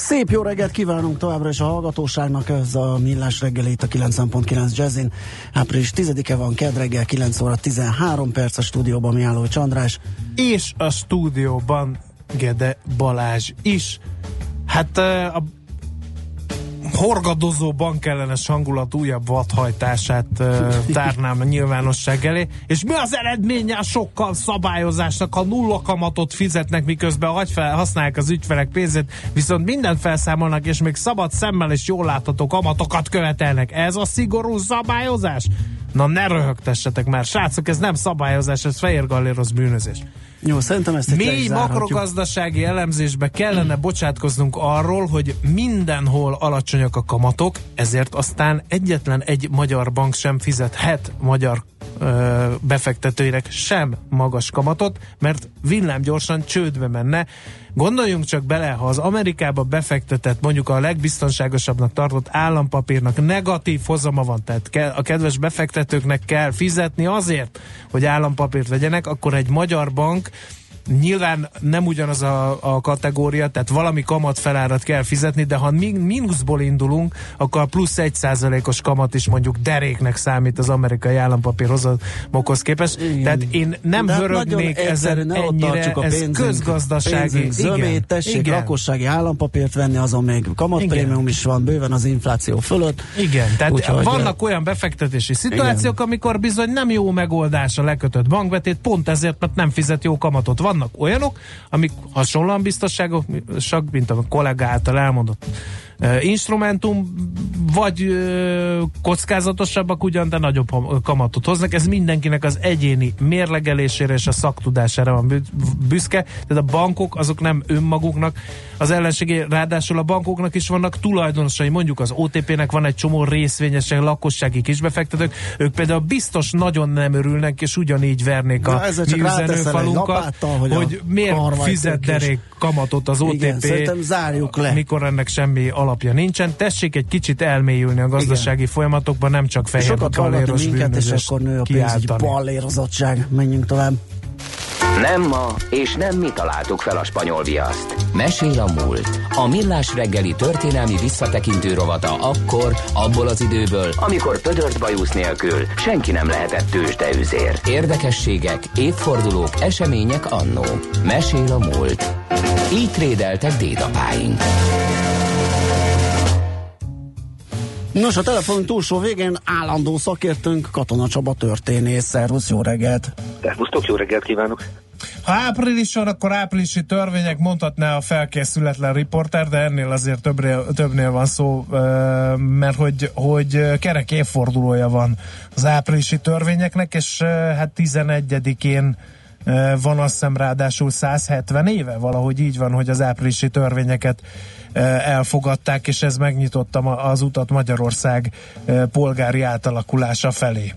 Szép jó reggelt kívánunk továbbra is a hallgatóságnak, ez a Millás reggeli itt a 90.9 Jazzin. Április 10-e van, kedd reggel 9 óra 13 perc a stúdióban Miálló Csandrás. És a stúdióban Gede Balázs is. Hát a horgadozó bankellenes hangulat újabb vadhajtását uh, tárnám a nyilvánosság elé. És mi az eredménye a sokkal szabályozásnak, ha nulla kamatot fizetnek, miközben fel, használják az ügyfelek pénzét, viszont mindent felszámolnak, és még szabad szemmel és jól látható kamatokat követelnek. Ez a szigorú szabályozás? Na ne röhögtessetek már, srácok, ez nem szabályozás, ez fehér galléros bűnözés. Jó, szerintem ezt Mély makrogazdasági elemzésbe kellene bocsátkoznunk arról, hogy mindenhol alacsonyak a kamatok, ezért aztán egyetlen egy magyar bank sem fizethet magyar befektetőinek sem magas kamatot, mert villámgyorsan csődbe menne. Gondoljunk csak bele, ha az Amerikába befektetett, mondjuk a legbiztonságosabbnak tartott állampapírnak negatív hozama van, tehát a kedves befektetőknek kell fizetni azért, hogy állampapírt vegyenek, akkor egy magyar bank Nyilván nem ugyanaz a, a kategória, tehát valami kamat felárat kell fizetni, de ha mínuszból indulunk, akkor a plusz egy százalékos kamat is mondjuk deréknek számít az amerikai állampapírhozamokhoz képest. Igen. Tehát én nem de hát hörögnék ezen ennyire, a ez pénzünk, közgazdasági. Pénzünk zömét, igen, tessék igen. lakossági állampapírt venni, azon még kamatprémium is van, bőven az infláció fölött. Igen, tehát Úgyhogy vannak olyan befektetési szituációk, igen. amikor bizony nem jó megoldás a lekötött bankbetét, pont ezért, mert nem fizet jó kamatot. Van vannak olyanok, amik hasonlóan biztonságosak, mint a kollega által elmondott instrumentum, vagy kockázatosabbak ugyan, de nagyobb kamatot hoznak. Ez mindenkinek az egyéni mérlegelésére és a szaktudására van büszke. Tehát a bankok azok nem önmaguknak az ellenségé, ráadásul a bankoknak is vannak tulajdonosai. Mondjuk az OTP-nek van egy csomó részvényesen lakossági kisbefektetők, ők például biztos nagyon nem örülnek, és ugyanígy vernék a mi üzenőfalunkat, hogy, hogy miért fizet derék kamatot az OTP, Igen, zárjuk le. mikor ennek semmi alapja nincsen. Tessék egy kicsit elmélyülni a gazdasági Igen. folyamatokban, nem csak fehér Sokat balléros minket, és akkor nő a pénzügyi ballérozottság. Menjünk tovább. Nem ma, és nem mi találtuk fel a spanyol viaszt. Mesél a múlt. A millás reggeli történelmi visszatekintő rovata akkor, abból az időből, amikor pödört bajusz nélkül senki nem lehetett tőzsdeüzér. Érdekességek, évfordulók, események annó. Mesél a múlt. Így trédeltek dédapáink. Nos, a telefon túlsó végén állandó szakértőnk Katona Csaba történész. Szervusz, jó reggelt! Szervusztok, jó reggelt kívánok! Ha április van, akkor áprilisi törvények mondhatná a felkészületlen riporter, de ennél azért többnél, többnél van szó, mert hogy, hogy kerek évfordulója van az áprilisi törvényeknek, és hát 11-én van azt hiszem ráadásul 170 éve, valahogy így van, hogy az áprilisi törvényeket elfogadták, és ez megnyitotta az utat Magyarország polgári átalakulása felé.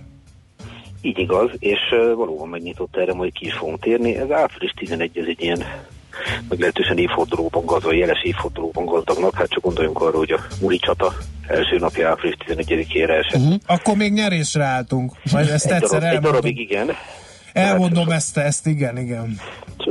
Így igaz, és valóban megnyitotta erre, majd ki is fogunk térni. Ez április 11 ez egy ilyen meglehetősen évfordulóban gazdag, jeles évfordulóban gazdagnak. Hát csak gondoljunk arra, hogy a Muli csata első napja április 11-ére esett. Uh-huh. Akkor még nyerésre álltunk. Majd ezt egy, darab, egy darabig igen. Elmondom hát, ezt, ezt, igen, igen.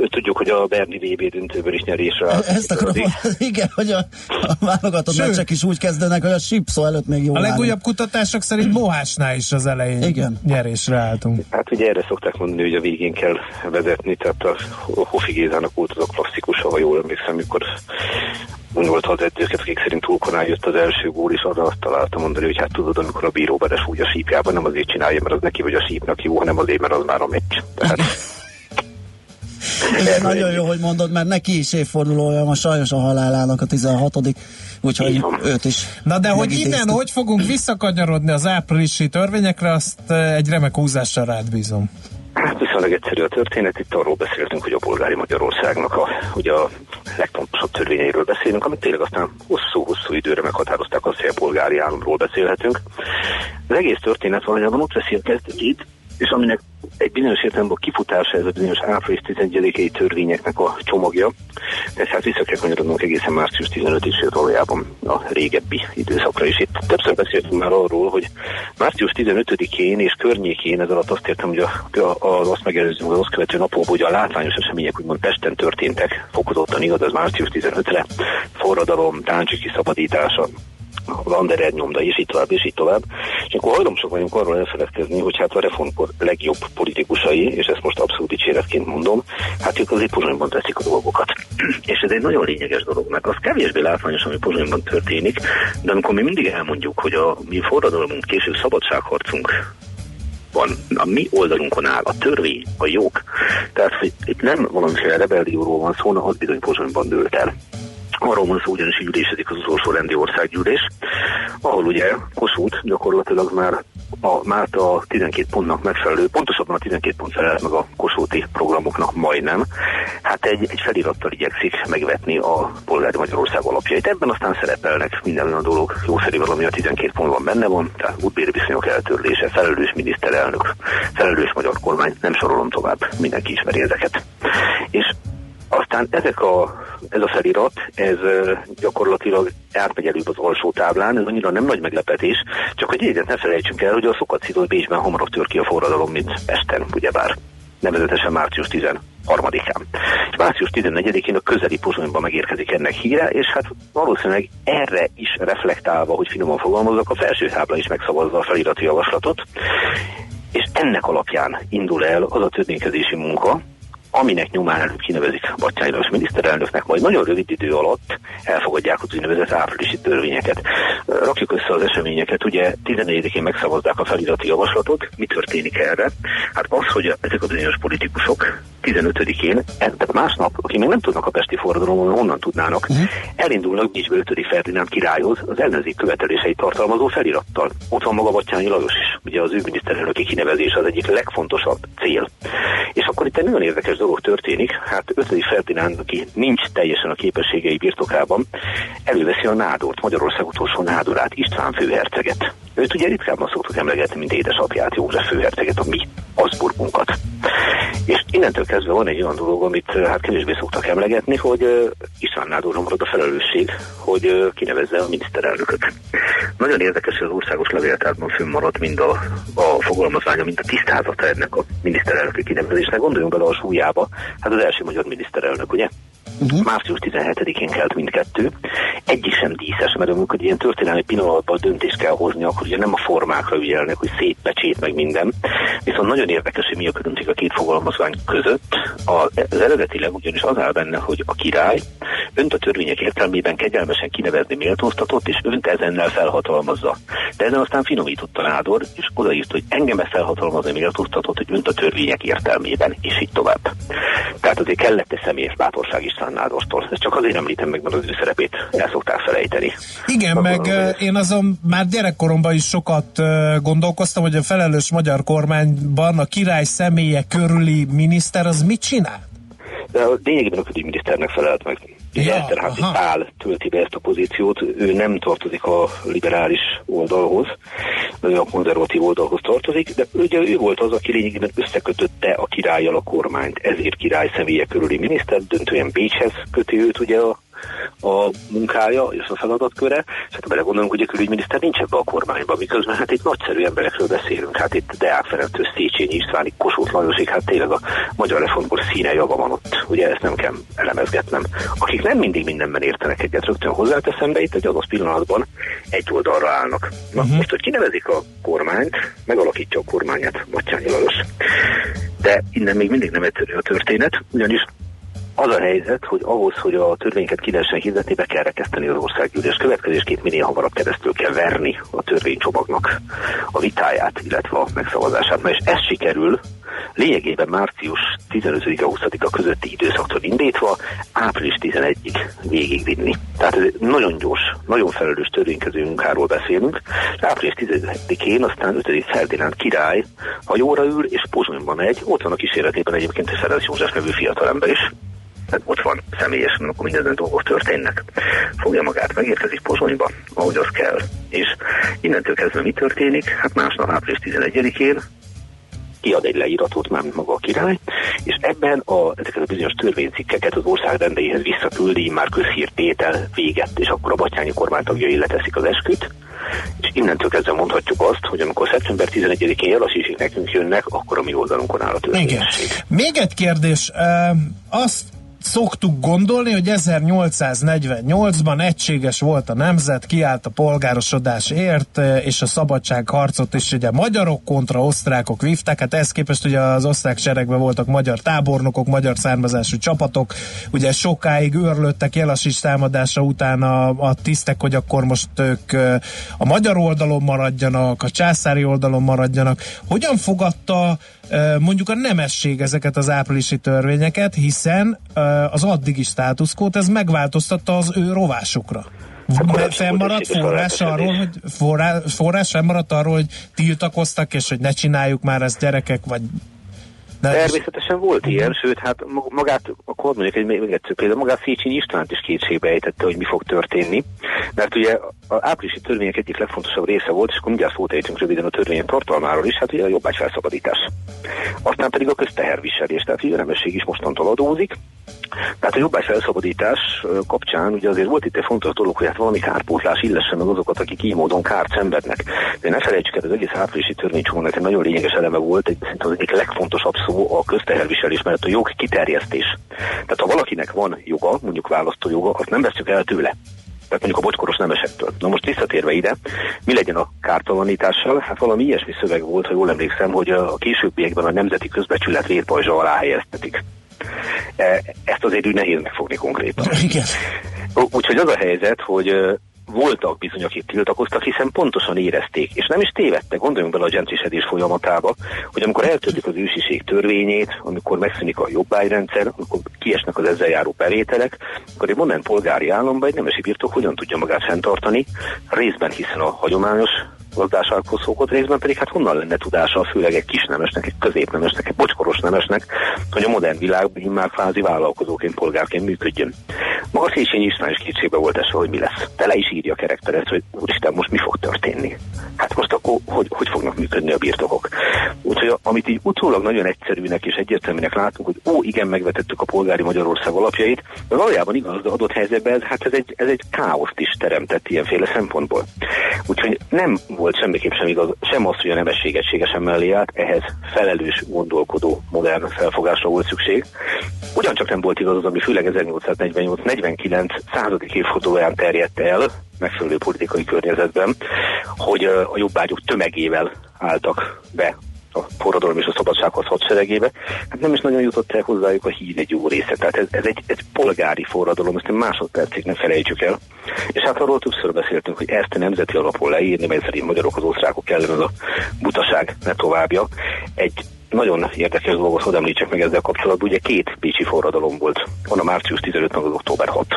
Tudjuk, hogy a Berni VB döntőből is nyerésre áll. Ezt akarom, igen, hogy a, a válogatott meccsek is úgy kezdenek, hogy a Sipszó előtt még jó A legújabb kutatások szerint Mohásnál is az elején igen. nyerésre álltunk. Hát ugye erre szokták mondani, hogy a végén kell vezetni, tehát a Hofi Gézának volt az a klasszikus, ha jól emlékszem, mikor gondolta az edzőket, akik szerint túlkonál jött az első gól, és arra azt találta mondani, hogy hát tudod, amikor a bíró belesúgy a sípjába, nem azért csinálja, mert az neki vagy a sípnak jó, hanem azért, mert az már a meccs. Tehát Ez nagyon jó, hogy mondod, mert neki is évfordulója ma sajnos a halálának a 16 úgyhogy őt is. Na de hogy innen hogy fogunk visszakanyarodni az áprilisi törvényekre, azt egy remek húzással rád bízom. Hát viszonylag egyszerű a történet, itt arról beszéltünk, hogy a polgári Magyarországnak a, ugye a legfontosabb törvényeiről beszélünk, amit tényleg aztán hosszú-hosszú időre meghatározták azt, hogy a polgári államról beszélhetünk. Az egész történet valójában ott veszi a kezdetét, és aminek egy bizonyos értelemben a kifutása ez a bizonyos április 11-i törvényeknek a csomagja. Tehát hát vissza kell kanyarodnunk egészen március 15 is valójában a régebbi időszakra is. Itt többször beszéltünk már arról, hogy március 15-én és környékén, ez alatt azt értem, hogy a, a, a, azt megelőző, az azt követő napokban, hogy a látványos események úgymond Pesten történtek, fokozottan igaz, ez március 15-re, forradalom, Táncsiki kiszabadítása, a Landerer nyomda, és így tovább, és így tovább. És akkor hajlamosak vagyunk arról elfeledkezni, hogy hát a reformkor legjobb politikusai, és ezt most abszolút dicséretként mondom, hát ők azért Pozsonyban teszik a dolgokat. és ez egy nagyon lényeges dolog, mert az kevésbé látványos, ami Pozsonyban történik, de amikor mi mindig elmondjuk, hogy a mi forradalomunk, később szabadságharcunk van, a mi oldalunkon áll a törvény, a jog. Tehát, hogy itt nem valamiféle rebellióról van szó, az bizony Pozsonyban dőlt el. Arról van szó, ugyanis így ülésezik az utolsó rendi országgyűlés, ahol ugye Kossuth gyakorlatilag már a, már a 12 pontnak megfelelő, pontosabban a 12 pont felel meg a Kossuthi programoknak majdnem, hát egy, egy felirattal igyekszik megvetni a polgári Magyarország alapjait. Ebben aztán szerepelnek minden olyan dolog, jó szerintem ami a 12 pontban benne van, tehát útbéri viszonyok eltörlése, felelős miniszterelnök, felelős magyar kormány, nem sorolom tovább, mindenki ismeri ezeket. És aztán ezek a, ez a felirat, ez gyakorlatilag átmegy előbb az alsó táblán, ez annyira nem nagy meglepetés, csak hogy egyet ne felejtsünk el, hogy a szokat szidott Bécsben hamarabb tör ki a forradalom, mint Pesten, ugyebár nevezetesen március 13-án. És március 14-én a közeli Pozsonyban megérkezik ennek híre, és hát valószínűleg erre is reflektálva, hogy finoman fogalmazok, a felső tábla is megszavazza a felirati javaslatot, és ennek alapján indul el az a törvénykezési munka, aminek nyomán előbb kinevezik Batyányi Lajos miniszterelnöknek, majd nagyon rövid idő alatt elfogadják az úgynevezett áprilisi törvényeket. Rakjuk össze az eseményeket, ugye 14-én megszavazzák a felirati javaslatot, mi történik erre? Hát az, hogy ezek a bizonyos politikusok 15-én, e, tehát másnap, akik még nem tudnak a Pesti forradalomon, honnan tudnának, uh-huh. elindulnak Bécsbe 5. Ferdinánd királyhoz az ellenzék követeléseit tartalmazó felirattal. Ott van maga Batyányi Lajos is, ugye az ő miniszterelnöki kinevezés az egyik legfontosabb cél. És akkor itt egy nagyon érdekes dolog történik, hát 5. Ferdinánd, aki nincs teljesen a képességei birtokában, előveszi a nádort, Magyarország utolsó nádorát, István főherceget. Őt ugye ritkábban szoktuk emlegetni, mint édesapját, József főherceget, a mi Habsburgunkat. És innentől kezdve van egy olyan dolog, amit hát kevésbé szoktak emlegetni, hogy István Nádorra marad a felelősség, hogy kinevezze a miniszterelnököt. Nagyon érdekes, hogy az országos levéltárban fönnmaradt mind a, a fogalmazványa, mind a tisztázata ennek a miniszterelnöki kinevezésnek. Gondoljunk bele a súlyába, hát az első magyar miniszterelnök, ugye? Uh-huh. Március 17-én kelt mindkettő. Egyik sem díszes, mert amikor ilyen történelmi pillanatban döntést kell hozni, akkor ugye nem a formákra ügyelnek, hogy szép pecsét meg minden. Viszont nagyon érdekes, hogy mi a különbség a két fogalmazvány között. Az eredetileg ugyanis az áll benne, hogy a király önt a törvények értelmében kegyelmesen kinevezni méltóztatott, és önt ezennel felhatalmazza. De ezen aztán finomított a nádor, és odaírt, hogy engem ezt felhatalmazni méltóztatott, hogy önt a törvények értelmében, és így tovább. Tehát azért kellett egy személyes bátorság is Nádortól. Ezt csak azért említem meg, mert az ő szerepét el szokták felejteni. Igen, Akkor meg van, én azon már gyerekkoromban is sokat gondolkoztam, hogy a felelős magyar kormányban a király személye körüli miniszter az mit csinál? De a lényegében a külügyminiszternek felelt meg. Ja, Eszterházi Pál tölti be ezt a pozíciót, ő nem tartozik a liberális oldalhoz, ő a konzervatív oldalhoz tartozik, de ugye ő volt az, aki lényegében összekötötte a királlyal a kormányt, ezért király személye körüli miniszter, döntően Bécshez köti őt ugye a a munkája és a feladatköre, és hát belegondolunk, hogy a külügyminiszter nincs ebbe a kormányban, miközben hát itt nagyszerű emberekről beszélünk, hát itt Deák Ferenctől Széchenyi Istváni, Kossuth Lajosig, hát tényleg a magyar reformkor színe java van ott, ugye ezt nem kell elemezgetnem. Akik nem mindig mindenben értenek egyet, rögtön hozzáteszem, de itt egy adott pillanatban egy oldalra állnak. Na, uh-huh. most, hogy kinevezik a kormányt, megalakítja a kormányát Matyányi Lajos. De innen még mindig nem egyszerű a történet, ugyanis az a helyzet, hogy ahhoz, hogy a törvényeket ki lehessen hirdetni, be kell rekeszteni az országgyűlés. Következésképp minél hamarabb keresztül kell verni a törvénycsomagnak a vitáját, illetve a megszavazását. Na és ez sikerül lényegében március 15-20-a közötti időszaktól indítva április 11-ig végigvinni. Tehát ez nagyon gyors, nagyon felelős törvénykező munkáról beszélünk. Április 10-én aztán 5. Ferdinánd király hajóra ül, és Pozsonyba megy, ott van a kísérletében egyébként egy Ferenc József nevű fiatalember is, tehát ott van személyesen, akkor minden dolgok történnek. Fogja magát, megérkezik Pozsonyba, ahogy az kell. És innentől kezdve mi történik? Hát másnap április 11-én kiad egy leíratot már maga a király, és ebben a, ezeket a bizonyos törvénycikkeket az ország rendeihez visszaküldi, már közhírtétel véget, és akkor a batyányi kormány tagjai leteszik az esküt, és innentől kezdve mondhatjuk azt, hogy amikor szeptember 11-én jelasítsik nekünk jönnek, akkor a mi oldalunkon áll a törvényesség. Még egy kérdés, azt szoktuk gondolni, hogy 1848-ban egységes volt a nemzet, kiállt a polgárosodásért, és a szabadságharcot is ugye magyarok kontra osztrákok vívták, hát ezt képest ugye az osztrák seregben voltak magyar tábornokok, magyar származású csapatok, ugye sokáig őrlöttek Jelasics támadása után a, a tisztek, hogy akkor most ők a magyar oldalon maradjanak, a császári oldalon maradjanak. Hogyan fogadta mondjuk a nemesség ezeket az áprilisi törvényeket, hiszen az addigi státuszkót ez megváltoztatta az ő rovásukra. Fennmaradt forrás arról, hogy forrás, forrás fennmaradt arról, hogy tiltakoztak, és hogy ne csináljuk már ezt gyerekek, vagy de Természetesen volt ilyen, sőt, hát magát, akkor mondjuk egy még egyszer például, magát Széchenyi Istvánt is kétségbe ejtette, hogy mi fog történni, mert ugye az áprilisi törvények egyik legfontosabb része volt, és akkor mindjárt szót ejtünk röviden a törvények tartalmáról is, hát ugye a jobbágy felszabadítás. Aztán pedig a közteherviselés, tehát ugye a nemesség is mostantól adózik, tehát a jobbágy felszabadítás kapcsán ugye azért volt itt egy fontos dolog, hogy hát valami kárpótlás illessen az azokat, akik így módon kárt szenvednek. De ne felejtsük el, az egész áprilisi törvénycsomagnak egy nagyon lényeges eleme volt, egy, az egyik legfontosabb szó a közteherviselés, mert a jog kiterjesztés. Tehát ha valakinek van joga, mondjuk választójoga, azt nem veszük el tőle tehát mondjuk a bocskoros nemesektől. Na most visszatérve ide, mi legyen a kártalanítással? Hát valami ilyesmi szöveg volt, ha jól emlékszem, hogy a későbbiekben a nemzeti közbecsület vérpajzsa alá helyeztetik. E, ezt azért úgy nehéz megfogni konkrétan. Igen. Úgyhogy az a helyzet, hogy voltak bizony, akik tiltakoztak, hiszen pontosan érezték, és nem is tévedtek, gondoljunk bele a gentlisedés folyamatába, hogy amikor eltöltjük az ősiség törvényét, amikor megszűnik a jobbágyrendszer, amikor kiesnek az ezzel járó bevételek, akkor egy modern polgári államban egy nemesi birtok hogyan tudja magát fenntartani, részben hiszen a hagyományos gazdássághoz szokott részben, pedig hát honnan lenne tudása, főleg egy kis nemesnek, egy középnemesnek, egy bocskoros nemesnek, hogy a modern világban már fázi vállalkozóként, polgárként működjön. Maga Széchenyi István is kétségbe volt esve, hogy mi lesz. Tele is írja kerekperet, hogy úristen, most mi fog történni. Hát most akkor hogy, hogy fognak működni a birtokok? Úgyhogy amit így utólag nagyon egyszerűnek és egyértelműnek látunk, hogy ó, igen, megvetettük a polgári Magyarország alapjait, de valójában igaz, de adott helyzetben ez, hát ez egy, ez egy káoszt is teremtett ilyenféle szempontból. Úgyhogy nem volt semmiképp sem igaz, sem az, hogy a nemesség egységesen mellé állt, ehhez felelős, gondolkodó, modern felfogásra volt szükség. Ugyancsak nem volt igaz az, ami főleg 1848-49 századik évfordulóján terjedt el, megfelelő politikai környezetben, hogy a jobbágyok tömegével álltak be a forradalom és a szabadsághoz hadseregébe, hát nem is nagyon jutott el hozzájuk a híd egy jó része. Tehát ez, ez egy, egy polgári forradalom, ezt egy másodpercig nem felejtsük el. És hát arról többször beszéltünk, hogy ezt a nemzeti alapon leírni, mert szerint magyarok az osztrákok ellen az a butaság ne továbbja. Egy nagyon érdekes dolgot hogy említsek meg ezzel kapcsolatban. Ugye két Bécsi forradalom volt. Van a március 15 meg az október 6.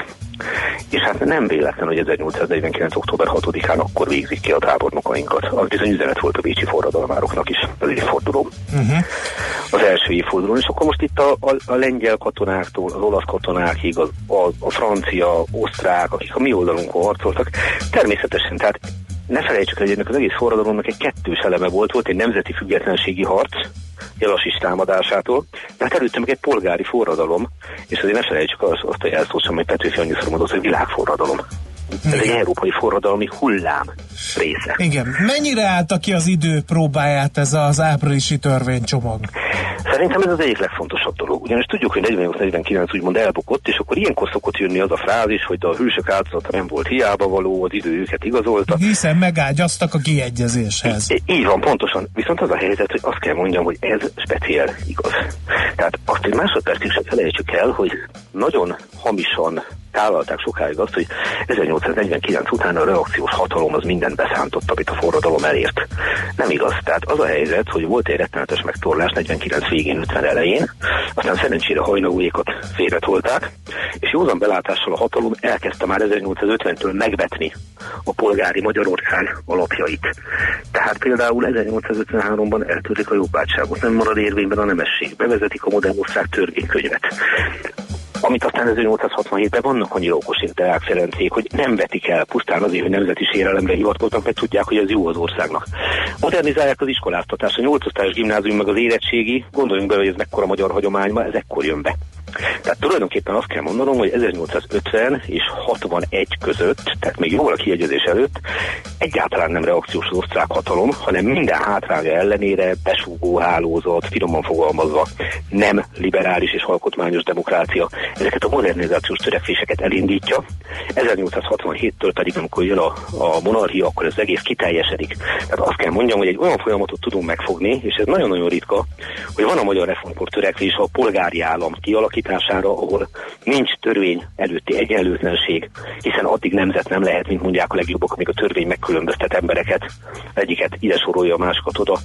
És hát nem véletlen, hogy 1849. október 6-án akkor végzik ki a tábornokainkat. Az bizony üzenet volt a Bécsi forradalmároknak is az évforduló. Uh-huh. Az első évfordulón. És akkor most itt a, a, a lengyel katonáktól, az olasz katonákig, a, a, a francia, osztrák, akik a mi oldalunkon harcoltak, természetesen, tehát ne felejtsük, hogy ennek az egész forradalomnak egy kettős eleme volt, volt egy nemzeti függetlenségi harc, Jelasis támadásától, tehát előtte meg egy polgári forradalom, és azért ne felejtsük azt, azt a jelszót sem, hogy Petőfi annyiszor mondott, hogy világforradalom. Ez egy európai forradalmi hullám része. Igen. Mennyire állta ki az idő próbáját ez az áprilisi törvénycsomag? Szerintem ez az egyik legfontosabb dolog. Ugyanis tudjuk, hogy 48-49 úgymond elbukott, és akkor ilyenkor szokott jönni az a frázis, hogy a hősök áldozata nem volt hiába való, az idő őket igazolta. Hiszen megágyaztak a kiegyezéshez. I- így van, pontosan. Viszont az a helyzet, hogy azt kell mondjam, hogy ez speciál igaz. Tehát azt egy másodpercig sem felejtsük el, hogy nagyon hamisan tálalták sokáig azt, hogy 1849 után a reakciós hatalom az mindent beszántott, amit a forradalom elért. Nem igaz. Tehát az a helyzet, hogy volt egy rettenetes megtorlás 49 végén, 50 elején, aztán szerencsére hajnagújékat félretolták, és józan belátással a hatalom elkezdte már 1850-től megvetni a polgári Magyarország alapjait. Tehát például 1853-ban eltörlik a jobbátságot, nem marad érvényben a nemesség, bevezetik a modern ország törvénykönyvet amit aztán 1867-ben vannak annyira okos Deák Ferencék, hogy nem vetik el pusztán azért, hogy nemzeti sérelemre hivatkoznak, mert tudják, hogy ez jó az országnak. Modernizálják az iskoláztatást, a 8 osztályos gimnázium meg az érettségi, gondoljunk bele, hogy ez mekkora magyar hagyományban, ez ekkor jön be. Tehát tulajdonképpen azt kell mondanom, hogy 1850 és 61 között, tehát még jóval a kiegyezés előtt, egyáltalán nem reakciós az osztrák hatalom, hanem minden hátránya ellenére besúgó hálózat, finoman fogalmazva, nem liberális és alkotmányos demokrácia ezeket a modernizációs törekvéseket elindítja. 1867-től pedig, amikor jön a, a monarchia, akkor ez egész kiteljesedik. Tehát azt kell mondjam, hogy egy olyan folyamatot tudunk megfogni, és ez nagyon-nagyon ritka, hogy van a magyar reformkor törekvés a polgári állam kialakítására, ahol nincs törvény előtti egyenlőtlenség, hiszen addig nemzet nem lehet, mint mondják a legjobbak, amíg a törvény megkülönböztet embereket, egyiket ide sorolja, a másikat oda.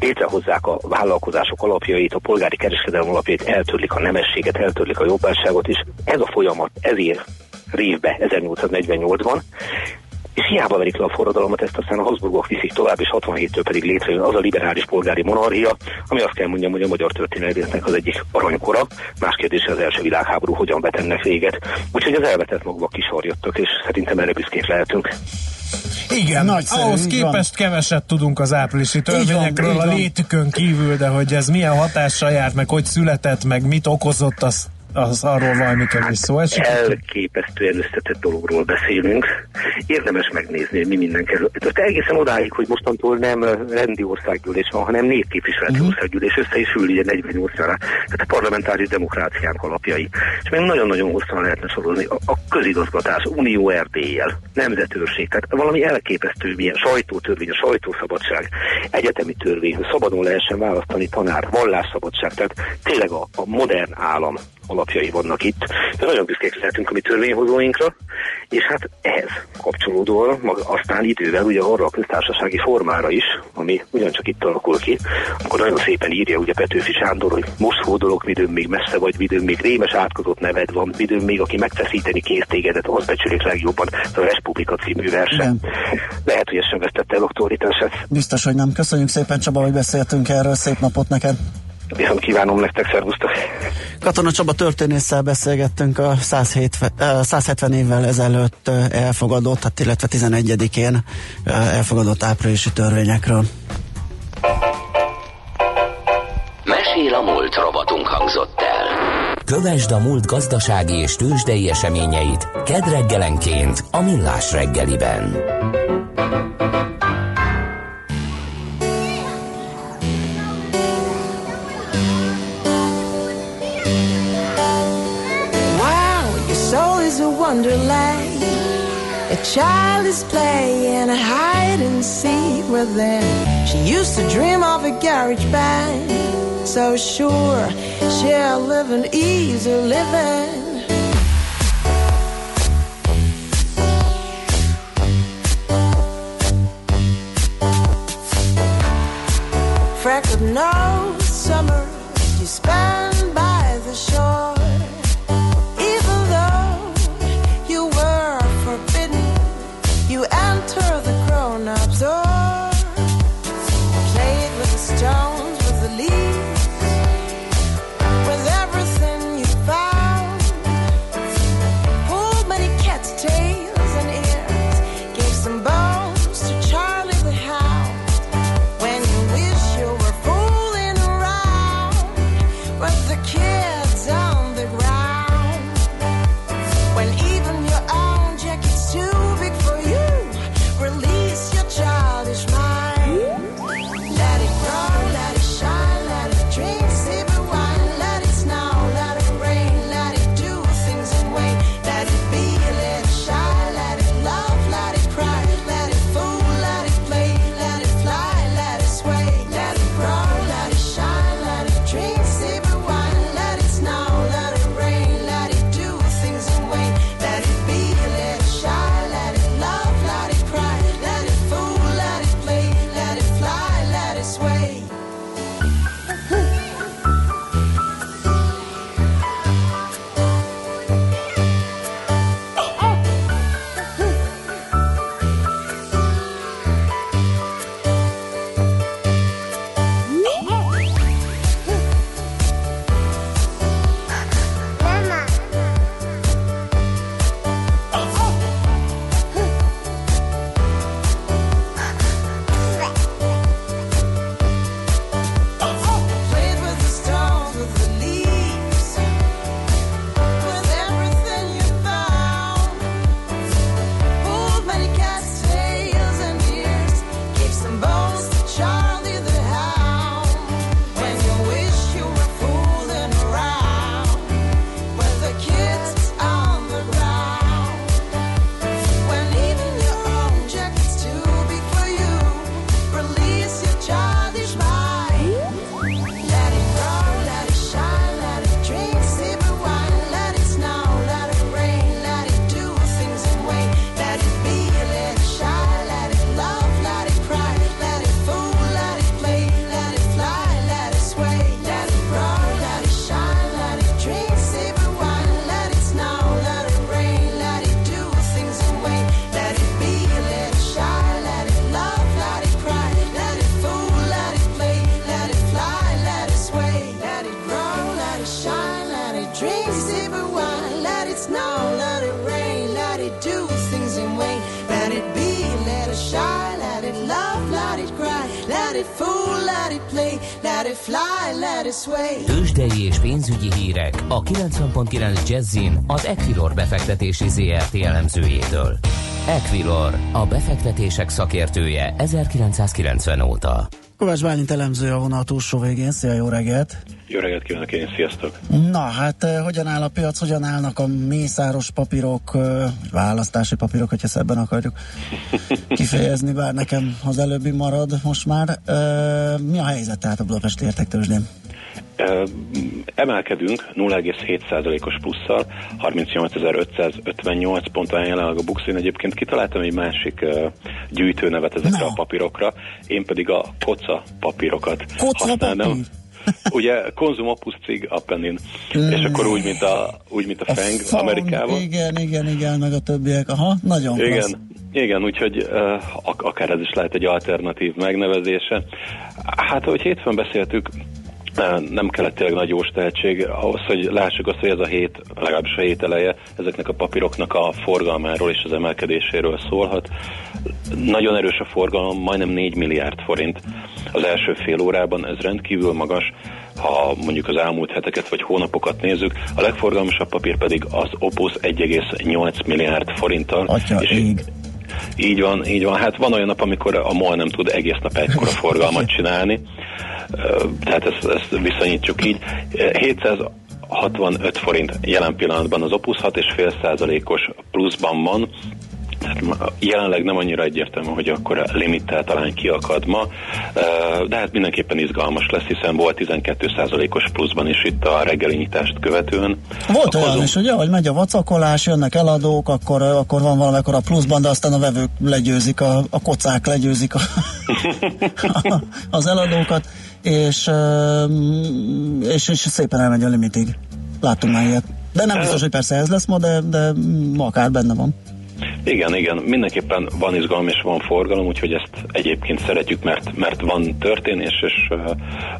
Létrehozzák a vállalkozások alapjait, a polgári kereskedelem alapjait, eltörlik a nemességet, eltörlik a jobbásságot, és ez a folyamat ezért révbe 1848-ban, és hiába verik le a forradalmat, ezt aztán a Habsburgok viszik tovább, és 67-től pedig létrejön az a liberális polgári monarchia, ami azt kell mondjam, hogy a magyar történelmének az egyik aranykora. Más kérdés az első világháború hogyan vetennek véget. Úgyhogy az elvetett maguk kisorjottak, és szerintem erre büszkék lehetünk. Igen, Nagyszerű, ahhoz képest van. keveset tudunk az áprilisi törvényekről van, a létükön kívül, de hogy ez milyen hatással járt, meg hogy született, meg mit okozott, azt az arról valami kevés szó esik? Elképesztően összetett dologról beszélünk. Érdemes megnézni, hogy mi minden kerül. Tehát egészen odáig, hogy mostantól nem rendi országgyűlés van, hanem népképviseleti uh-huh. országgyűlés. Össze is ül ugye 48 ra Tehát a parlamentáris demokráciánk alapjai. És még nagyon-nagyon hosszan lehetne sorolni. A, a közigazgatás, unió erdéllyel, nemzetőrség, tehát valami elképesztő, milyen sajtótörvény, a sajtószabadság, egyetemi törvény, hogy szabadon lehessen választani tanár, vallásszabadság, tehát tényleg a, a modern állam alapjai vannak itt. De nagyon büszkék lehetünk a mi törvényhozóinkra, és hát ehhez kapcsolódóan mag, aztán idővel ugye arra a köztársasági formára is, ami ugyancsak itt alakul ki, akkor nagyon szépen írja ugye Petőfi Sándor, hogy most hódolok, midőn még messze vagy, midőn még rémes átkozott neved van, midőn még aki megfeszíteni kész tégedet, az becsülik legjobban, ez a Respublika című verse. Igen. Lehet, hogy ez sem vesztette el aktualitását. Biztos, hogy nem. Köszönjük szépen Csaba, hogy beszéltünk erről. Szép napot neked! Viszont kívánom nektek, szervusztok! Katona Csaba történésszel beszélgettünk a 170, 170 évvel ezelőtt elfogadott, hát illetve 11-én elfogadott áprilisi törvényekről. Mesél a múlt robotunk hangzott el. Kövesd a múlt gazdasági és tőzsdei eseményeit kedd reggelenként a Millás reggeliben. Wonderland. A child is playing a hide and seek with them. She used to dream of a garage band. So sure, she'll live an easy living. Tőzsdei és pénzügyi hírek a 90.9 Jazzin az Equilor befektetési ZRT elemzőjétől. Equilor, a befektetések szakértője 1990 óta. Kovács Bálint elemző a vonal túlsó végén. Szia, jó reggelt! Jó reggelt kívánok én, sziasztok! Na, hát eh, hogyan áll a piac, hogyan állnak a mészáros papírok, eh, választási papírok, hogyha ebben akarjuk kifejezni, bár nekem az előbbi marad most már. Eh, mi a helyzet tehát a Budapesti értektősdén? Emelkedünk 0,7%-os plusszal, 38.558 ponton jelenleg a Buxin. Egyébként kitaláltam egy másik gyűjtőnevet ezekre no. a papírokra, én pedig a koca papírokat koca használnám. Papír? Ugye Konzum Opus Cig Appenin, és akkor úgy, mint a, úgy, mint a, a Feng Fang, Amerikában. Igen, igen, igen, meg a többiek. Aha, nagyon Igen, klassz. igen úgyhogy uh, akár ez is lehet egy alternatív megnevezése. Hát, ahogy hétfőn beszéltük, nem kellett tényleg nagy jós tehetség ahhoz, hogy lássuk azt, hogy ez a hét, legalábbis a hét eleje ezeknek a papíroknak a forgalmáról és az emelkedéséről szólhat. Nagyon erős a forgalom, majdnem 4 milliárd forint az első fél órában, ez rendkívül magas, ha mondjuk az elmúlt heteket vagy hónapokat nézzük, a legforgalmasabb papír pedig az Opus 1,8 milliárd forinttal. Atya, és ég. Így van, így van. Hát van olyan nap, amikor a MOL nem tud egész nap egykora forgalmat csinálni tehát ezt, ezt viszonyítjuk így. 765 forint jelen pillanatban az Opus 6,5 százalékos pluszban van, jelenleg nem annyira egyértelmű, hogy akkor a limittel talán kiakad ma, de hát mindenképpen izgalmas lesz, hiszen volt 12%-os pluszban is itt a reggeli nyitást követően. Volt a olyan is, ugye, hogy megy a vacakolás, jönnek eladók, akkor, akkor van valamikor a pluszban, de aztán a vevők legyőzik, a, a kocák legyőzik a, a, az eladókat és, és, és szépen elmegy a limitig. Láttunk már ilyet. De nem biztos, hogy persze ez lesz ma, de, de ma akár benne van. Igen, igen, mindenképpen van izgalom és van forgalom, úgyhogy ezt egyébként szeretjük, mert, mert van történés és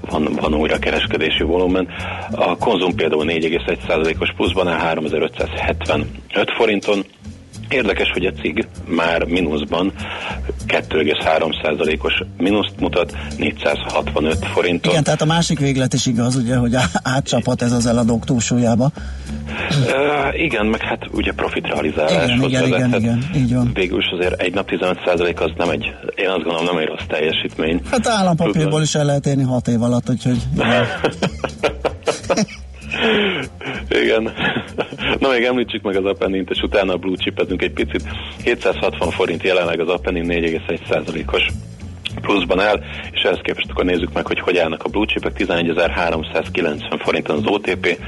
van, van újra kereskedési volumen. A konzum például 4,1%-os pluszban áll 3575 forinton, Érdekes, hogy a cig már mínuszban 2,3%-os mínuszt mutat, 465 forinton. Igen, tehát a másik véglet is igaz, ugye, hogy átcsaphat ez az eladók túlsúlyába. Uh, igen, meg hát ugye profitrealizálás. Igen, igen, igen, igen, így van. Végül is azért egy nap 15% az nem egy, én azt gondolom nem egy rossz teljesítmény. Hát állampapírból is el lehet érni 6 év alatt, úgyhogy... Igen. Na még említsük meg az Appennint, és utána a blue chipezünk egy picit. 760 forint jelenleg az Appennin 4,1%-os pluszban áll, és ehhez képest akkor nézzük meg, hogy hogy állnak a blue chipek. 11.390 forinton az OTP,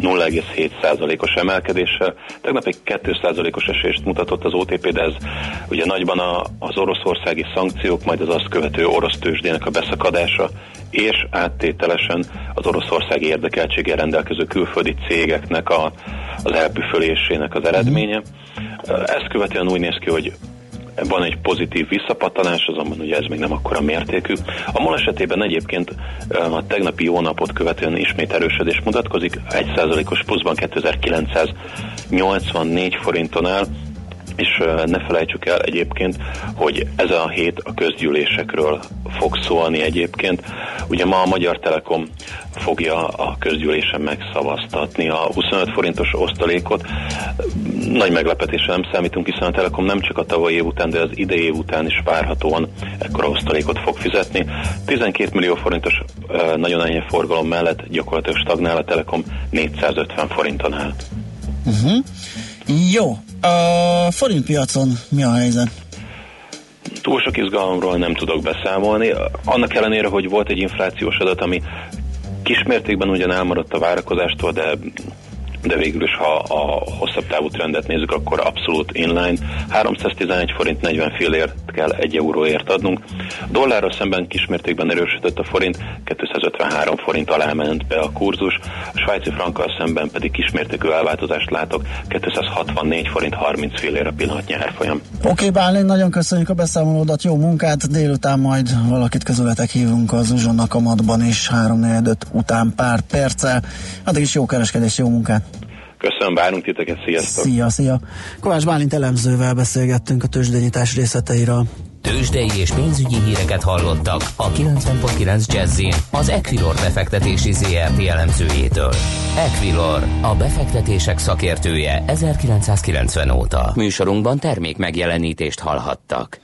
0,7%-os emelkedéssel. Tegnap egy 2%-os esést mutatott az OTP, de ez ugye nagyban a, az oroszországi szankciók, majd az azt követő orosz tőzsdének a beszakadása, és áttételesen az oroszországi érdekeltséggel rendelkező külföldi cégeknek a, az elpüfölésének az eredménye. Ezt követően úgy néz ki, hogy van egy pozitív visszapattanás, azonban ugye ez még nem akkora mértékű. A MOL esetében egyébként a tegnapi jó napot követően ismét erősödés mutatkozik, 1%-os pluszban 2984 forinton áll, és ne felejtsük el egyébként, hogy ez a hét a közgyűlésekről fog szólni egyébként. Ugye ma a Magyar Telekom fogja a közgyűlésen megszavaztatni a 25 forintos osztalékot. Nagy meglepetésre nem számítunk, hiszen a Telekom nem csak a tavalyi év után, de az idei év után is várhatóan ekkora osztalékot fog fizetni. 12 millió forintos nagyon enyhe forgalom mellett gyakorlatilag stagnál a Telekom 450 forinton áll. Uh-huh. Jó, a forintpiacon mi a helyzet? Túl sok izgalomról nem tudok beszámolni. Annak ellenére, hogy volt egy inflációs adat, ami kismértékben ugyan elmaradt a várakozástól, de de végül is, ha a hosszabb távú trendet nézzük, akkor abszolút inline. 311 forint 40 fillért kell egy euróért adnunk. Dollárra szemben kismértékben erősödött a forint, 253 forint alá ment be a kurzus, a svájci frankkal szemben pedig kismértékű elváltozást látok, 264 forint 30 fillért a pillanatnyi árfolyam. Oké, okay, Bálint, nagyon köszönjük a beszámolódat, jó munkát, délután majd valakit közületek hívunk az uzsonnak a matban is, 3 után pár perccel. Addig is jó kereskedés, jó munkát! Köszönöm, várunk titeket, sziasztok! Szia, szia! Kovács Bálint elemzővel beszélgettünk a tőzsdenyítás részleteiről. Tőzsdei és pénzügyi híreket hallottak a 90.9 jazz az Equilor befektetési ZRT elemzőjétől. Equilor, a befektetések szakértője 1990 óta. Műsorunkban termék megjelenítést hallhattak.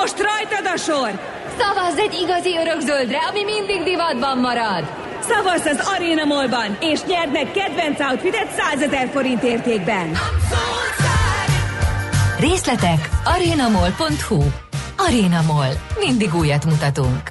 most rajtad a sor! Szavazz egy igazi örökzöldre, ami mindig divatban marad! Szavazz az Arena Mallban, és nyerd meg kedvenc outfitet 100 ezer forint értékben! Részletek arenamall.hu Arena Mall. Mindig újat mutatunk.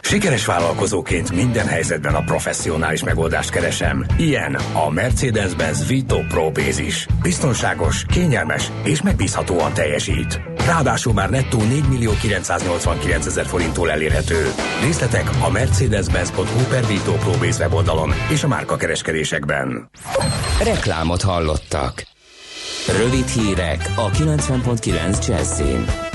Sikeres vállalkozóként minden helyzetben a professzionális megoldást keresem. Ilyen a Mercedes-Benz Vito Pro Bázis. Biztonságos, kényelmes és megbízhatóan teljesít. Ráadásul már nettó 4 millió 989 ezer forinttól elérhető. Részletek a mercedes-benz.hu per Vito Pro weboldalon és a márka kereskedésekben. Reklámot hallottak. Rövid hírek a 90.9 Jazzin.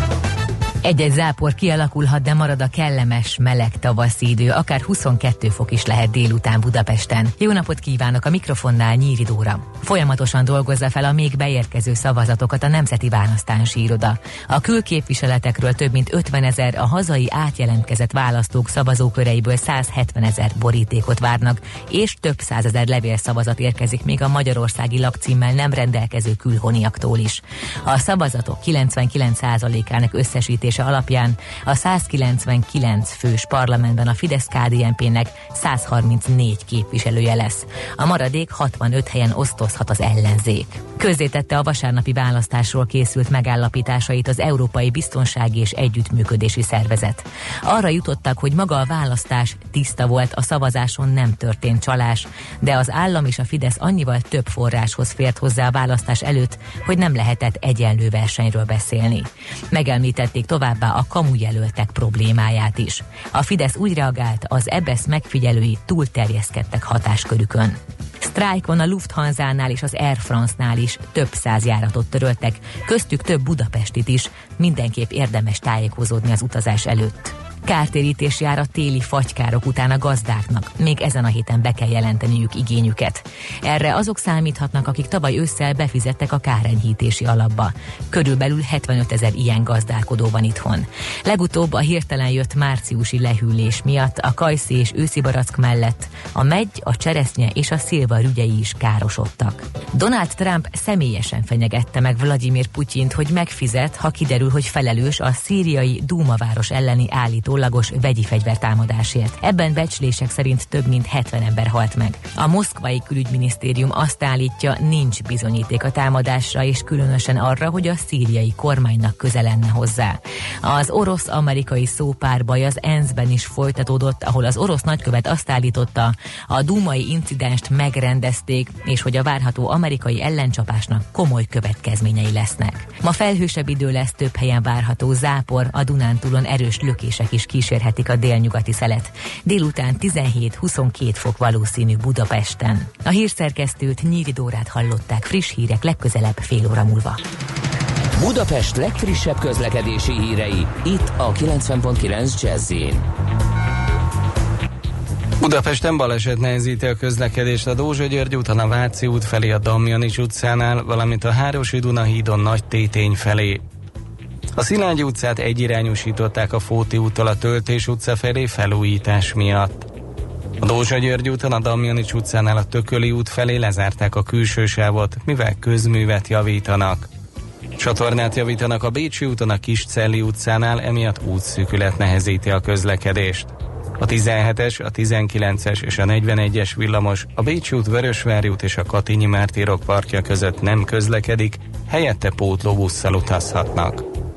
Egy-egy zápor kialakulhat, de marad a kellemes, meleg tavaszi idő, akár 22 fok is lehet délután Budapesten. Jó napot kívánok a mikrofonnál Nyíri Dóra. Folyamatosan dolgozza fel a még beérkező szavazatokat a Nemzeti Választási Iroda. A külképviseletekről több mint 50 ezer, a hazai átjelentkezett választók szavazóköreiből 170 ezer borítékot várnak, és több százezer levélszavazat érkezik még a magyarországi lakcímmel nem rendelkező külhoniaktól is. A szavazatok 99%-ának összesítés jelentése alapján a 199 fős parlamentben a Fidesz-KDNP-nek 134 képviselője lesz. A maradék 65 helyen osztozhat az ellenzék. Közzétette a vasárnapi választásról készült megállapításait az Európai Biztonsági és Együttműködési Szervezet. Arra jutottak, hogy maga a választás tiszta volt, a szavazáson nem történt csalás, de az állam és a Fidesz annyival több forráshoz fért hozzá a választás előtt, hogy nem lehetett egyenlő versenyről beszélni. Megelmítették továbbá a kamujelöltek problémáját is. A Fidesz úgy reagált, az EBESZ megfigyelői túlterjeszkedtek hatáskörükön. Sztrájkon a Lufthansa-nál és az Air France-nál is több száz járatot töröltek, köztük több Budapestit is, mindenképp érdemes tájékozódni az utazás előtt. Kártérítés jár a téli fagykárok után a gazdáknak. Még ezen a héten be kell jelenteniük igényüket. Erre azok számíthatnak, akik tavaly ősszel befizettek a kárenyhítési alapba. Körülbelül 75 ezer ilyen gazdálkodó van itthon. Legutóbb a hirtelen jött márciusi lehűlés miatt a kajszé és őszi barack mellett a megy, a cseresznye és a szilva rügyei is károsodtak. Donald Trump személyesen fenyegette meg Vladimir Putyint, hogy megfizet, ha kiderül, hogy felelős a szíriai Dúmaváros elleni állító állítólagos vegyi fegyvertámadásért. Ebben becslések szerint több mint 70 ember halt meg. A moszkvai külügyminisztérium azt állítja, nincs bizonyíték a támadásra, és különösen arra, hogy a szíriai kormánynak köze lenne hozzá. Az orosz-amerikai szópárbaj az ENSZ-ben is folytatódott, ahol az orosz nagykövet azt állította, a dúmai incidenst megrendezték, és hogy a várható amerikai ellencsapásnak komoly következményei lesznek. Ma felhősebb idő lesz, több helyen várható zápor, a Dunántúlon erős lökések is is kísérhetik a délnyugati szelet. Délután 17-22 fok valószínű Budapesten. A hírszerkesztőt Nyíri Dórát hallották friss hírek legközelebb fél óra múlva. Budapest legfrissebb közlekedési hírei itt a 90.9 jazz Budapesten baleset nehezíti a közlekedést a Dózsa György úton a Váci út felé a Damjanics utcánál, valamint a Hárosi Duna hídon Nagy Tétény felé. A Szilágyi utcát egyirányosították a Fóti úttól a Töltés utca felé felújítás miatt. A Dózsa György úton a Damjanics utcánál a Tököli út felé lezárták a külső sávot, mivel közművet javítanak. Csatornát javítanak a Bécsi úton a Kiscelli utcánál, emiatt útszűkület nehezíti a közlekedést. A 17-es, a 19-es és a 41-es villamos a Bécsi út, Vörösvári út és a Katinyi Mártírok parkja között nem közlekedik, helyette pótlóbusszal utazhatnak.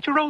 Natural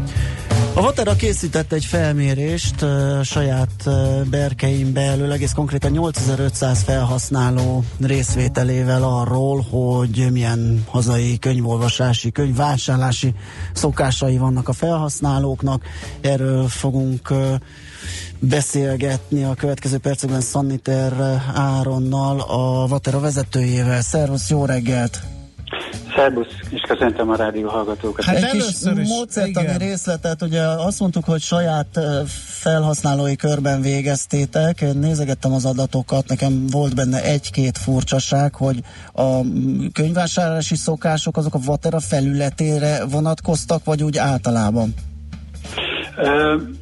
A Vatera készített egy felmérést saját uh, berkein belül, egész konkrétan 8500 felhasználó részvételével arról, hogy milyen hazai könyvolvasási, könyvvásárlási szokásai vannak a felhasználóknak. Erről fogunk beszélgetni a következő percekben Szanniter Áronnal, a Vatera vezetőjével. Szervusz, jó reggelt! Szerbusz, és köszöntöm a rádió hallgatókat. Hát egy kis módszertani részletet, ugye azt mondtuk, hogy saját felhasználói körben végeztétek, Én nézegettem az adatokat, nekem volt benne egy-két furcsaság, hogy a könyvvásárlási szokások azok a Vatera felületére vonatkoztak, vagy úgy általában?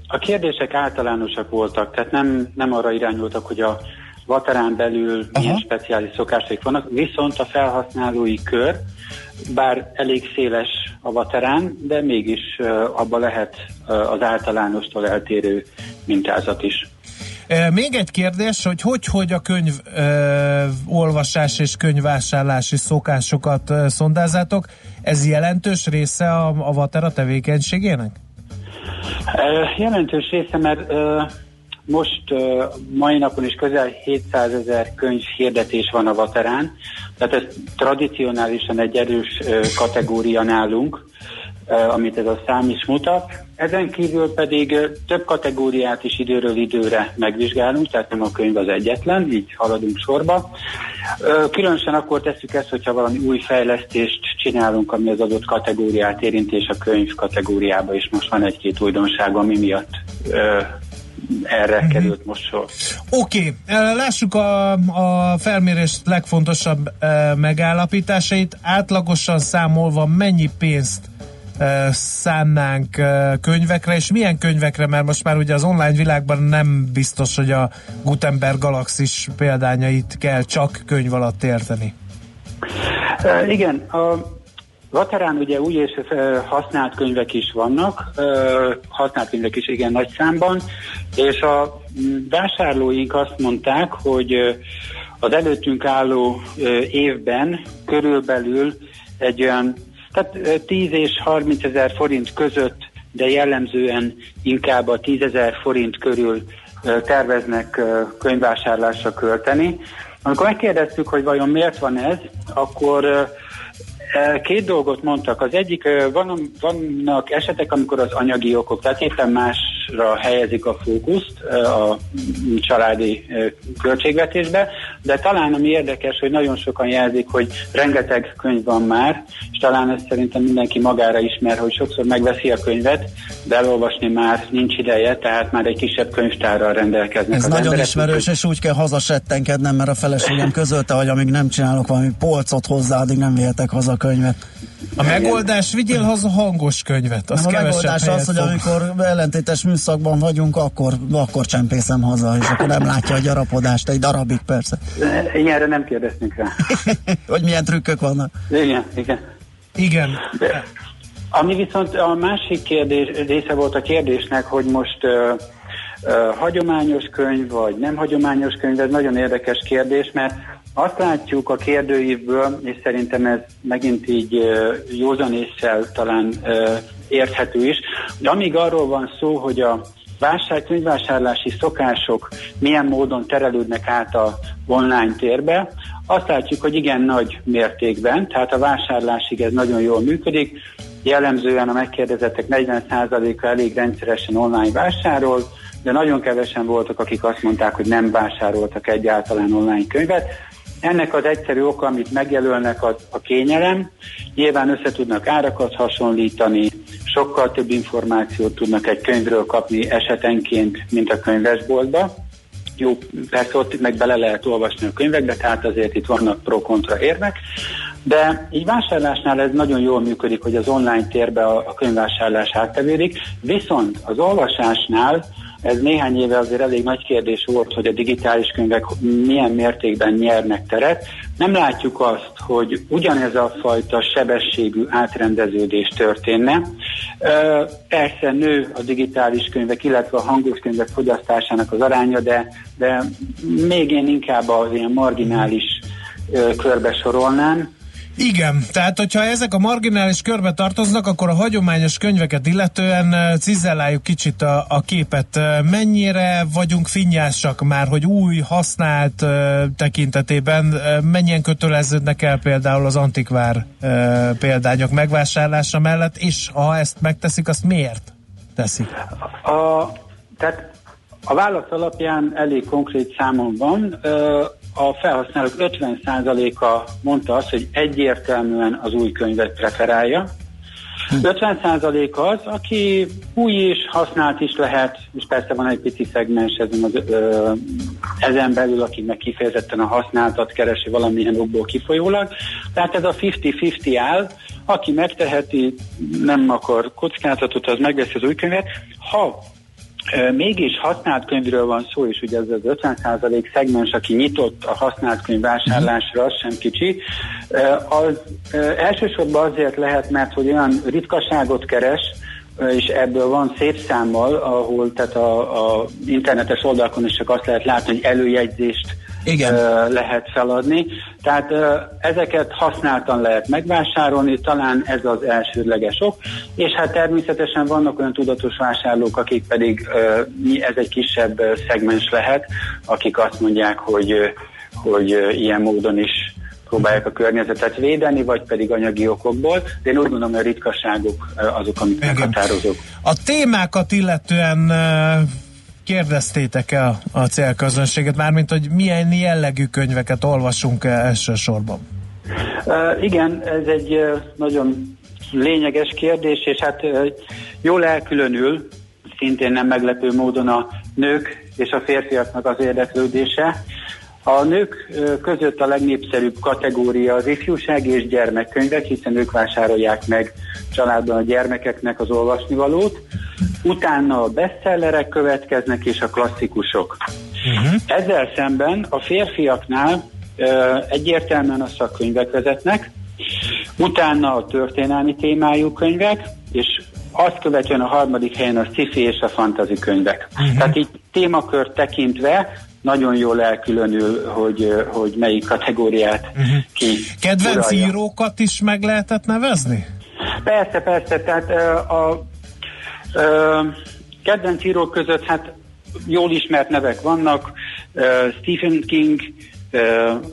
A kérdések általánosak voltak, tehát nem, nem arra irányultak, hogy a vaterán belül Aha. milyen speciális szokásaik vannak, viszont a felhasználói kör, bár elég széles a vaterán, de mégis ö, abba lehet ö, az általánostól eltérő mintázat is. Még egy kérdés, hogy hogy, hogy a könyv e, olvasás és könyvvásárlási szokásokat e, szondázátok, ez jelentős része a, a Vatera tevékenységének? Ö, Jelentős része, mert ö, most mai napon is közel 700 ezer könyv hirdetés van a Vaterán, tehát ez tradicionálisan egy erős kategória nálunk, amit ez a szám is mutat. Ezen kívül pedig több kategóriát is időről időre megvizsgálunk, tehát nem a könyv az egyetlen, így haladunk sorba. Különösen akkor tesszük ezt, hogyha valami új fejlesztést csinálunk, ami az adott kategóriát érinti, és a könyv kategóriába is most van egy-két újdonság, ami miatt erre uh-huh. került most sor. Oké, okay. lássuk a, a felmérés legfontosabb e, megállapításait. Átlagosan számolva mennyi pénzt ö, szánnánk könyvekre, és milyen könyvekre, mert most már ugye az online világban nem biztos, hogy a Gutenberg Galaxis példányait kell csak könyv alatt érteni. E, igen, a Laterán ugye új és használt könyvek is vannak, használt könyvek is igen nagy számban, és a vásárlóink azt mondták, hogy az előttünk álló évben körülbelül egy olyan, tehát e, 10 és 30 ezer forint között, de jellemzően inkább a 10 ezer forint körül terveznek könyvvásárlásra költeni. Amikor megkérdeztük, hogy vajon miért van ez, akkor Két dolgot mondtak. Az egyik, van, vannak esetek, amikor az anyagi okok, tehát éppen másra helyezik a fókuszt a családi költségvetésbe, de talán ami érdekes, hogy nagyon sokan jelzik, hogy rengeteg könyv van már, és talán ezt szerintem mindenki magára ismer, hogy sokszor megveszi a könyvet, de elolvasni már nincs ideje, tehát már egy kisebb könyvtárral rendelkeznek. Ez az nagyon emberek. ismerős, és úgy kell hazasettenkednem, mert a feleségem közölte, hogy amíg nem csinálok valami polcot hozzá, addig nem vihetek haza könyvet. A megoldás, vigyél haza hangos könyvet. Az a megoldás az, hogy amikor ellentétes műszakban vagyunk, akkor, akkor csempészem haza, és akkor nem látja a gyarapodást, egy darabig persze. Én erre nem kérdeztünk rá. hogy milyen trükkök vannak. Igen, igen. Igen. De, ami viszont a másik kérdés, része volt a kérdésnek, hogy most ö, ö, hagyományos könyv, vagy nem hagyományos könyv, ez nagyon érdekes kérdés, mert azt látjuk a kérdőívből, és szerintem ez megint így ö, józanéssel talán érthető is, hogy amíg arról van szó, hogy a vásár, könyvvásárlási szokások milyen módon terelődnek át a online térbe, azt látjuk, hogy igen nagy mértékben, tehát a vásárlásig ez nagyon jól működik. Jellemzően a megkérdezettek 40%-a elég rendszeresen online vásárol, de nagyon kevesen voltak, akik azt mondták, hogy nem vásároltak egyáltalán online könyvet. Ennek az egyszerű oka, amit megjelölnek, a, a kényelem. Nyilván össze tudnak árakat hasonlítani, sokkal több információt tudnak egy könyvről kapni esetenként, mint a könyvesboltba. Jó, persze ott meg bele lehet olvasni a könyvekbe, tehát azért itt vannak pro-kontra érvek, de így vásárlásnál ez nagyon jól működik, hogy az online térbe a, a könyvvásárlás áttevődik, viszont az olvasásnál ez néhány éve azért elég nagy kérdés volt, hogy a digitális könyvek milyen mértékben nyernek teret. Nem látjuk azt, hogy ugyanez a fajta sebességű átrendeződés történne. Persze nő a digitális könyvek, illetve a hangos könyvek fogyasztásának az aránya, de, de még én inkább az ilyen marginális körbe sorolnám. Igen, tehát hogyha ezek a marginális körbe tartoznak, akkor a hagyományos könyveket illetően cizelláljuk kicsit a, a képet. Mennyire vagyunk finnyásak már, hogy új, használt tekintetében mennyien köteleződnek el például az antikvár példányok megvásárlása mellett, és ha ezt megteszik, azt miért teszik? A, tehát a válasz alapján elég konkrét számon van. A felhasználók 50%-a mondta azt, hogy egyértelműen az új könyvet preferálja. 50% az, aki új is, használt is lehet, és persze van egy pici szegmens ezen, az, ö, ezen belül, aki meg kifejezetten a használtat keresi valamilyen okból kifolyólag. Tehát ez a 50-50 áll, aki megteheti, nem akar kockázatot, az megveszi az új könyvet. Ha Mégis használt könyvről van szó, és ugye ez az 50% szegmens, aki nyitott a használt könyv vásárlásra, az sem kicsi. Az elsősorban azért lehet, mert hogy olyan ritkaságot keres, és ebből van szép számmal, ahol tehát a, a internetes oldalakon is csak azt lehet látni, hogy előjegyzést Igen. lehet feladni. Tehát ezeket használtan lehet megvásárolni, talán ez az elsődleges ok, és hát természetesen vannak olyan tudatos vásárlók, akik pedig ez egy kisebb szegmens lehet, akik azt mondják, hogy, hogy ilyen módon is próbálják a környezetet védeni, vagy pedig anyagi okokból, de én úgy gondolom, hogy a ritkaságok azok, amik meghatározók. A témákat illetően kérdeztétek el a célközönséget, mármint, hogy milyen jellegű könyveket olvasunk el elsősorban? Uh, igen, ez egy uh, nagyon lényeges kérdés, és hát uh, jól elkülönül, szintén nem meglepő módon a nők és a férfiaknak az érdeklődése. A nők között a legnépszerűbb kategória az ifjúság és gyermekkönyvek, hiszen ők vásárolják meg családban a gyermekeknek az olvasnivalót. Utána a bestsellerek következnek és a klasszikusok. Uh-huh. Ezzel szemben a férfiaknál egyértelműen a szakkönyvek vezetnek, utána a történelmi témájú könyvek, és azt követően a harmadik helyen a sci és a fantasy könyvek. Uh-huh. Tehát így témakört tekintve nagyon jól elkülönül, hogy, hogy melyik kategóriát uh-huh. ki Kedvenc uralja. írókat is meg lehetett nevezni? Persze, persze, tehát ö, a ö, kedvenc írók között hát jól ismert nevek vannak, Stephen King,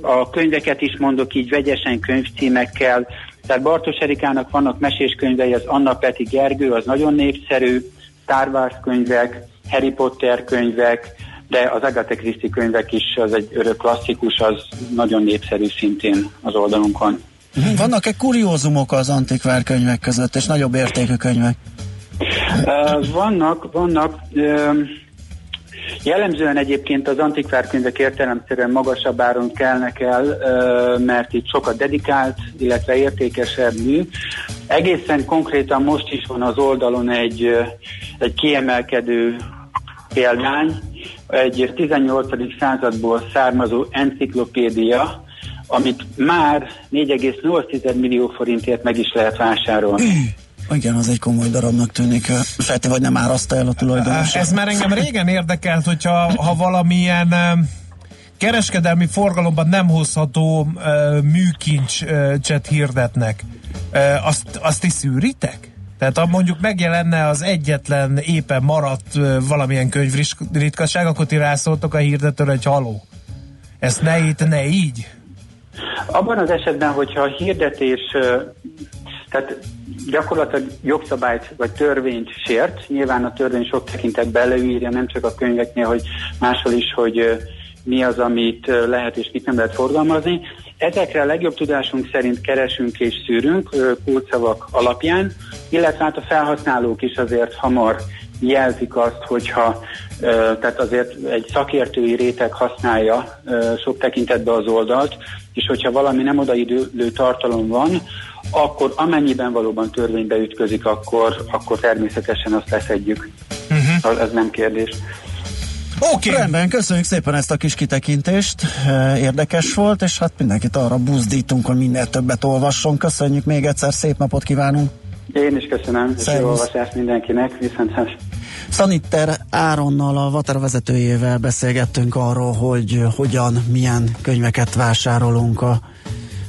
a könyveket is mondok így vegyesen könyvcímekkel, tehát Bartos Erikának vannak meséskönyvei, az Anna Peti Gergő, az nagyon népszerű, Star Wars könyvek, Harry Potter könyvek, de az Agatha Christie könyvek is, az egy örök klasszikus, az nagyon népszerű szintén az oldalunkon. Vannak-e kuriózumok az antikvár könyvek között, és nagyobb értékű könyvek? Vannak, vannak. Jellemzően egyébként az antikvárkönyvek értelemszerűen magasabb áron kelnek el, mert itt sokat dedikált, illetve értékesebb mű. Egészen konkrétan most is van az oldalon egy, egy kiemelkedő példány, egy 18. századból származó enciklopédia, amit már 4,8 millió forintért meg is lehet vásárolni. Igen, az egy komoly darabnak tűnik. Feltéve, vagy nem áraszta el a tulajdonos. Ez már engem régen érdekelt, hogyha ha valamilyen kereskedelmi forgalomban nem hozható műkincset hirdetnek, azt, azt is szűritek? Tehát ha mondjuk megjelenne az egyetlen éppen maradt valamilyen könyvritkaság, akkor ti rászóltok a hirdetőre, hogy haló. Ezt ne itt, ne így. Abban az esetben, hogyha a hirdetés, tehát gyakorlatilag jogszabályt vagy törvényt sért, nyilván a törvény sok tekintetben leírja, nem csak a könyveknél, hogy máshol is, hogy mi az, amit lehet és mit nem lehet forgalmazni. Ezekre a legjobb tudásunk szerint keresünk és szűrünk kulcsszavak alapján, illetve hát a felhasználók is azért hamar jelzik azt, hogyha tehát azért egy szakértői réteg használja sok tekintetben az oldalt, és hogyha valami nem odaidő tartalom van, akkor amennyiben valóban törvénybe ütközik, akkor, akkor természetesen azt leszedjük. Uh-huh. Ez nem kérdés. Oké. Okay. Rendben, köszönjük szépen ezt a kis kitekintést. Érdekes volt, és hát mindenkit arra buzdítunk, hogy minél többet olvasson. Köszönjük még egyszer, szép napot kívánunk. Én is köszönöm, és jó Szervusz. olvasást mindenkinek, viszont Szanitter Áronnal, a Vater vezetőjével beszélgettünk arról, hogy hogyan, milyen könyveket vásárolunk a,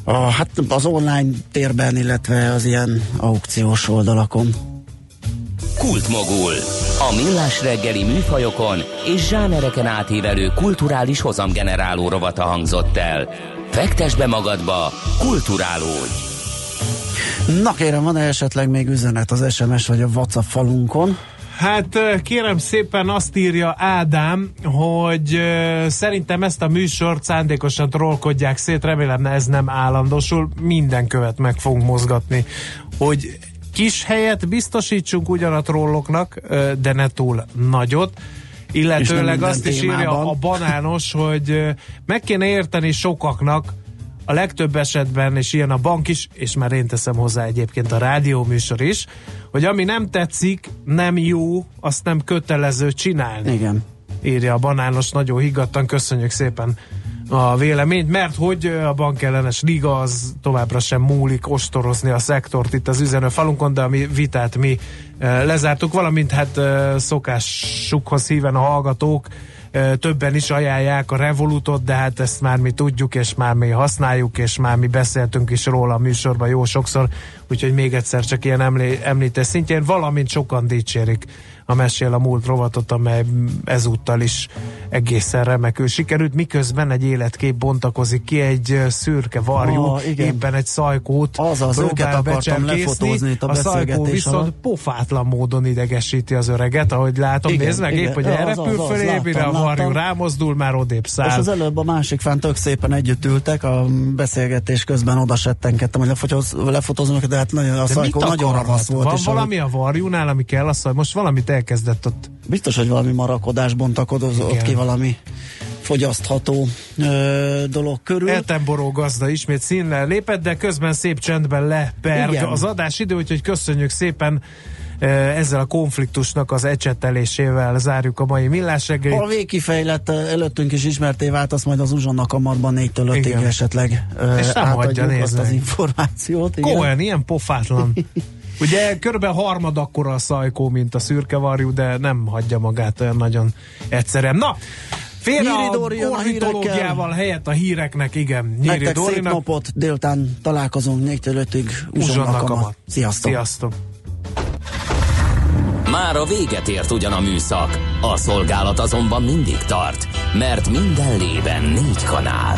a, hát az online térben, illetve az ilyen aukciós oldalakon. Kultmogul. A millás reggeli műfajokon és zsánereken átívelő kulturális hozamgeneráló rovata hangzott el. Fektes be magadba, kulturálódj! Na kérem, van-e esetleg még üzenet az SMS vagy a WhatsApp falunkon? Hát kérem szépen azt írja Ádám, hogy szerintem ezt a műsort szándékosan trollkodják szét, remélem ez nem állandósul, minden követ meg fogunk mozgatni, hogy kis helyet biztosítsunk ugyan a trolloknak, de ne túl nagyot, illetőleg azt is írja a banános, hogy meg kéne érteni sokaknak, a legtöbb esetben, és ilyen a bank is, és már én teszem hozzá egyébként a rádióműsor is, hogy ami nem tetszik, nem jó, azt nem kötelező csinálni. Igen. Írja a banános, nagyon higgadtan, köszönjük szépen a véleményt, mert hogy a bankellenes liga az továbbra sem múlik ostorozni a szektort itt az üzenő falunkon, de a mi vitát mi lezártuk, valamint hát szokásukhoz híven a hallgatók többen is ajánlják a Revolutot, de hát ezt már mi tudjuk, és már mi használjuk, és már mi beszéltünk is róla a műsorban jó sokszor, úgyhogy még egyszer csak ilyen emlé- említés szintjén, valamint sokan dicsérik a Mesél a múlt rovatot, amely ezúttal is egészen remekül sikerült, miközben egy életkép bontakozik ki, egy szürke varjú, Ah, igen. éppen egy szajkót Azaz, próbál őket akartam lefotózni itt a a szajkó viszont alatt. pofátlan módon idegesíti az öreget, ahogy látom, Igen, nézd meg, igen. épp, hogy az, elrepül az, az, fölé, mire a varjú láttam. rámozdul, már odébb És száll. az előbb a másik fán tök szépen együtt ültek, a beszélgetés közben oda settenkedtem, hogy lefotóz, lefotózom, de hát nagyon, a De szajkó nagyon ravasz volt. Van és ahogy- valami a varjúnál, ami kell, azt most valamit elkezdett ott Biztos, hogy valami marakodás bontakozott Igen. ki valami fogyasztható ö, dolog körül. Eltemboró gazda ismét színre lépett, de közben szép csendben leperg Igen. az adás idő, úgyhogy köszönjük szépen ezzel a konfliktusnak az ecsetelésével zárjuk a mai millás reggelit. A végkifejlett előttünk is ismerté vált, azt majd az uzsonna kamarban 4-től 5-ig Igen. esetleg ö, És nem átadjuk azt az információt. igen. Cohen, ilyen pofátlan. Ugye körülbelül harmad akkora a szajkó, mint a szürkevarjú, de nem hagyja magát olyan nagyon egyszerűen. Na, félre Nyíri a ornitológiával helyett a híreknek, igen. Nyíri Nektek szép Dórinak. napot, délután találkozunk 4-től 5-ig Uzsonna uzsonna kamat. kamat. Sziasztok! Sziasztok! Már a véget ért ugyan a műszak, a szolgálat azonban mindig tart, mert minden lében négy kanál.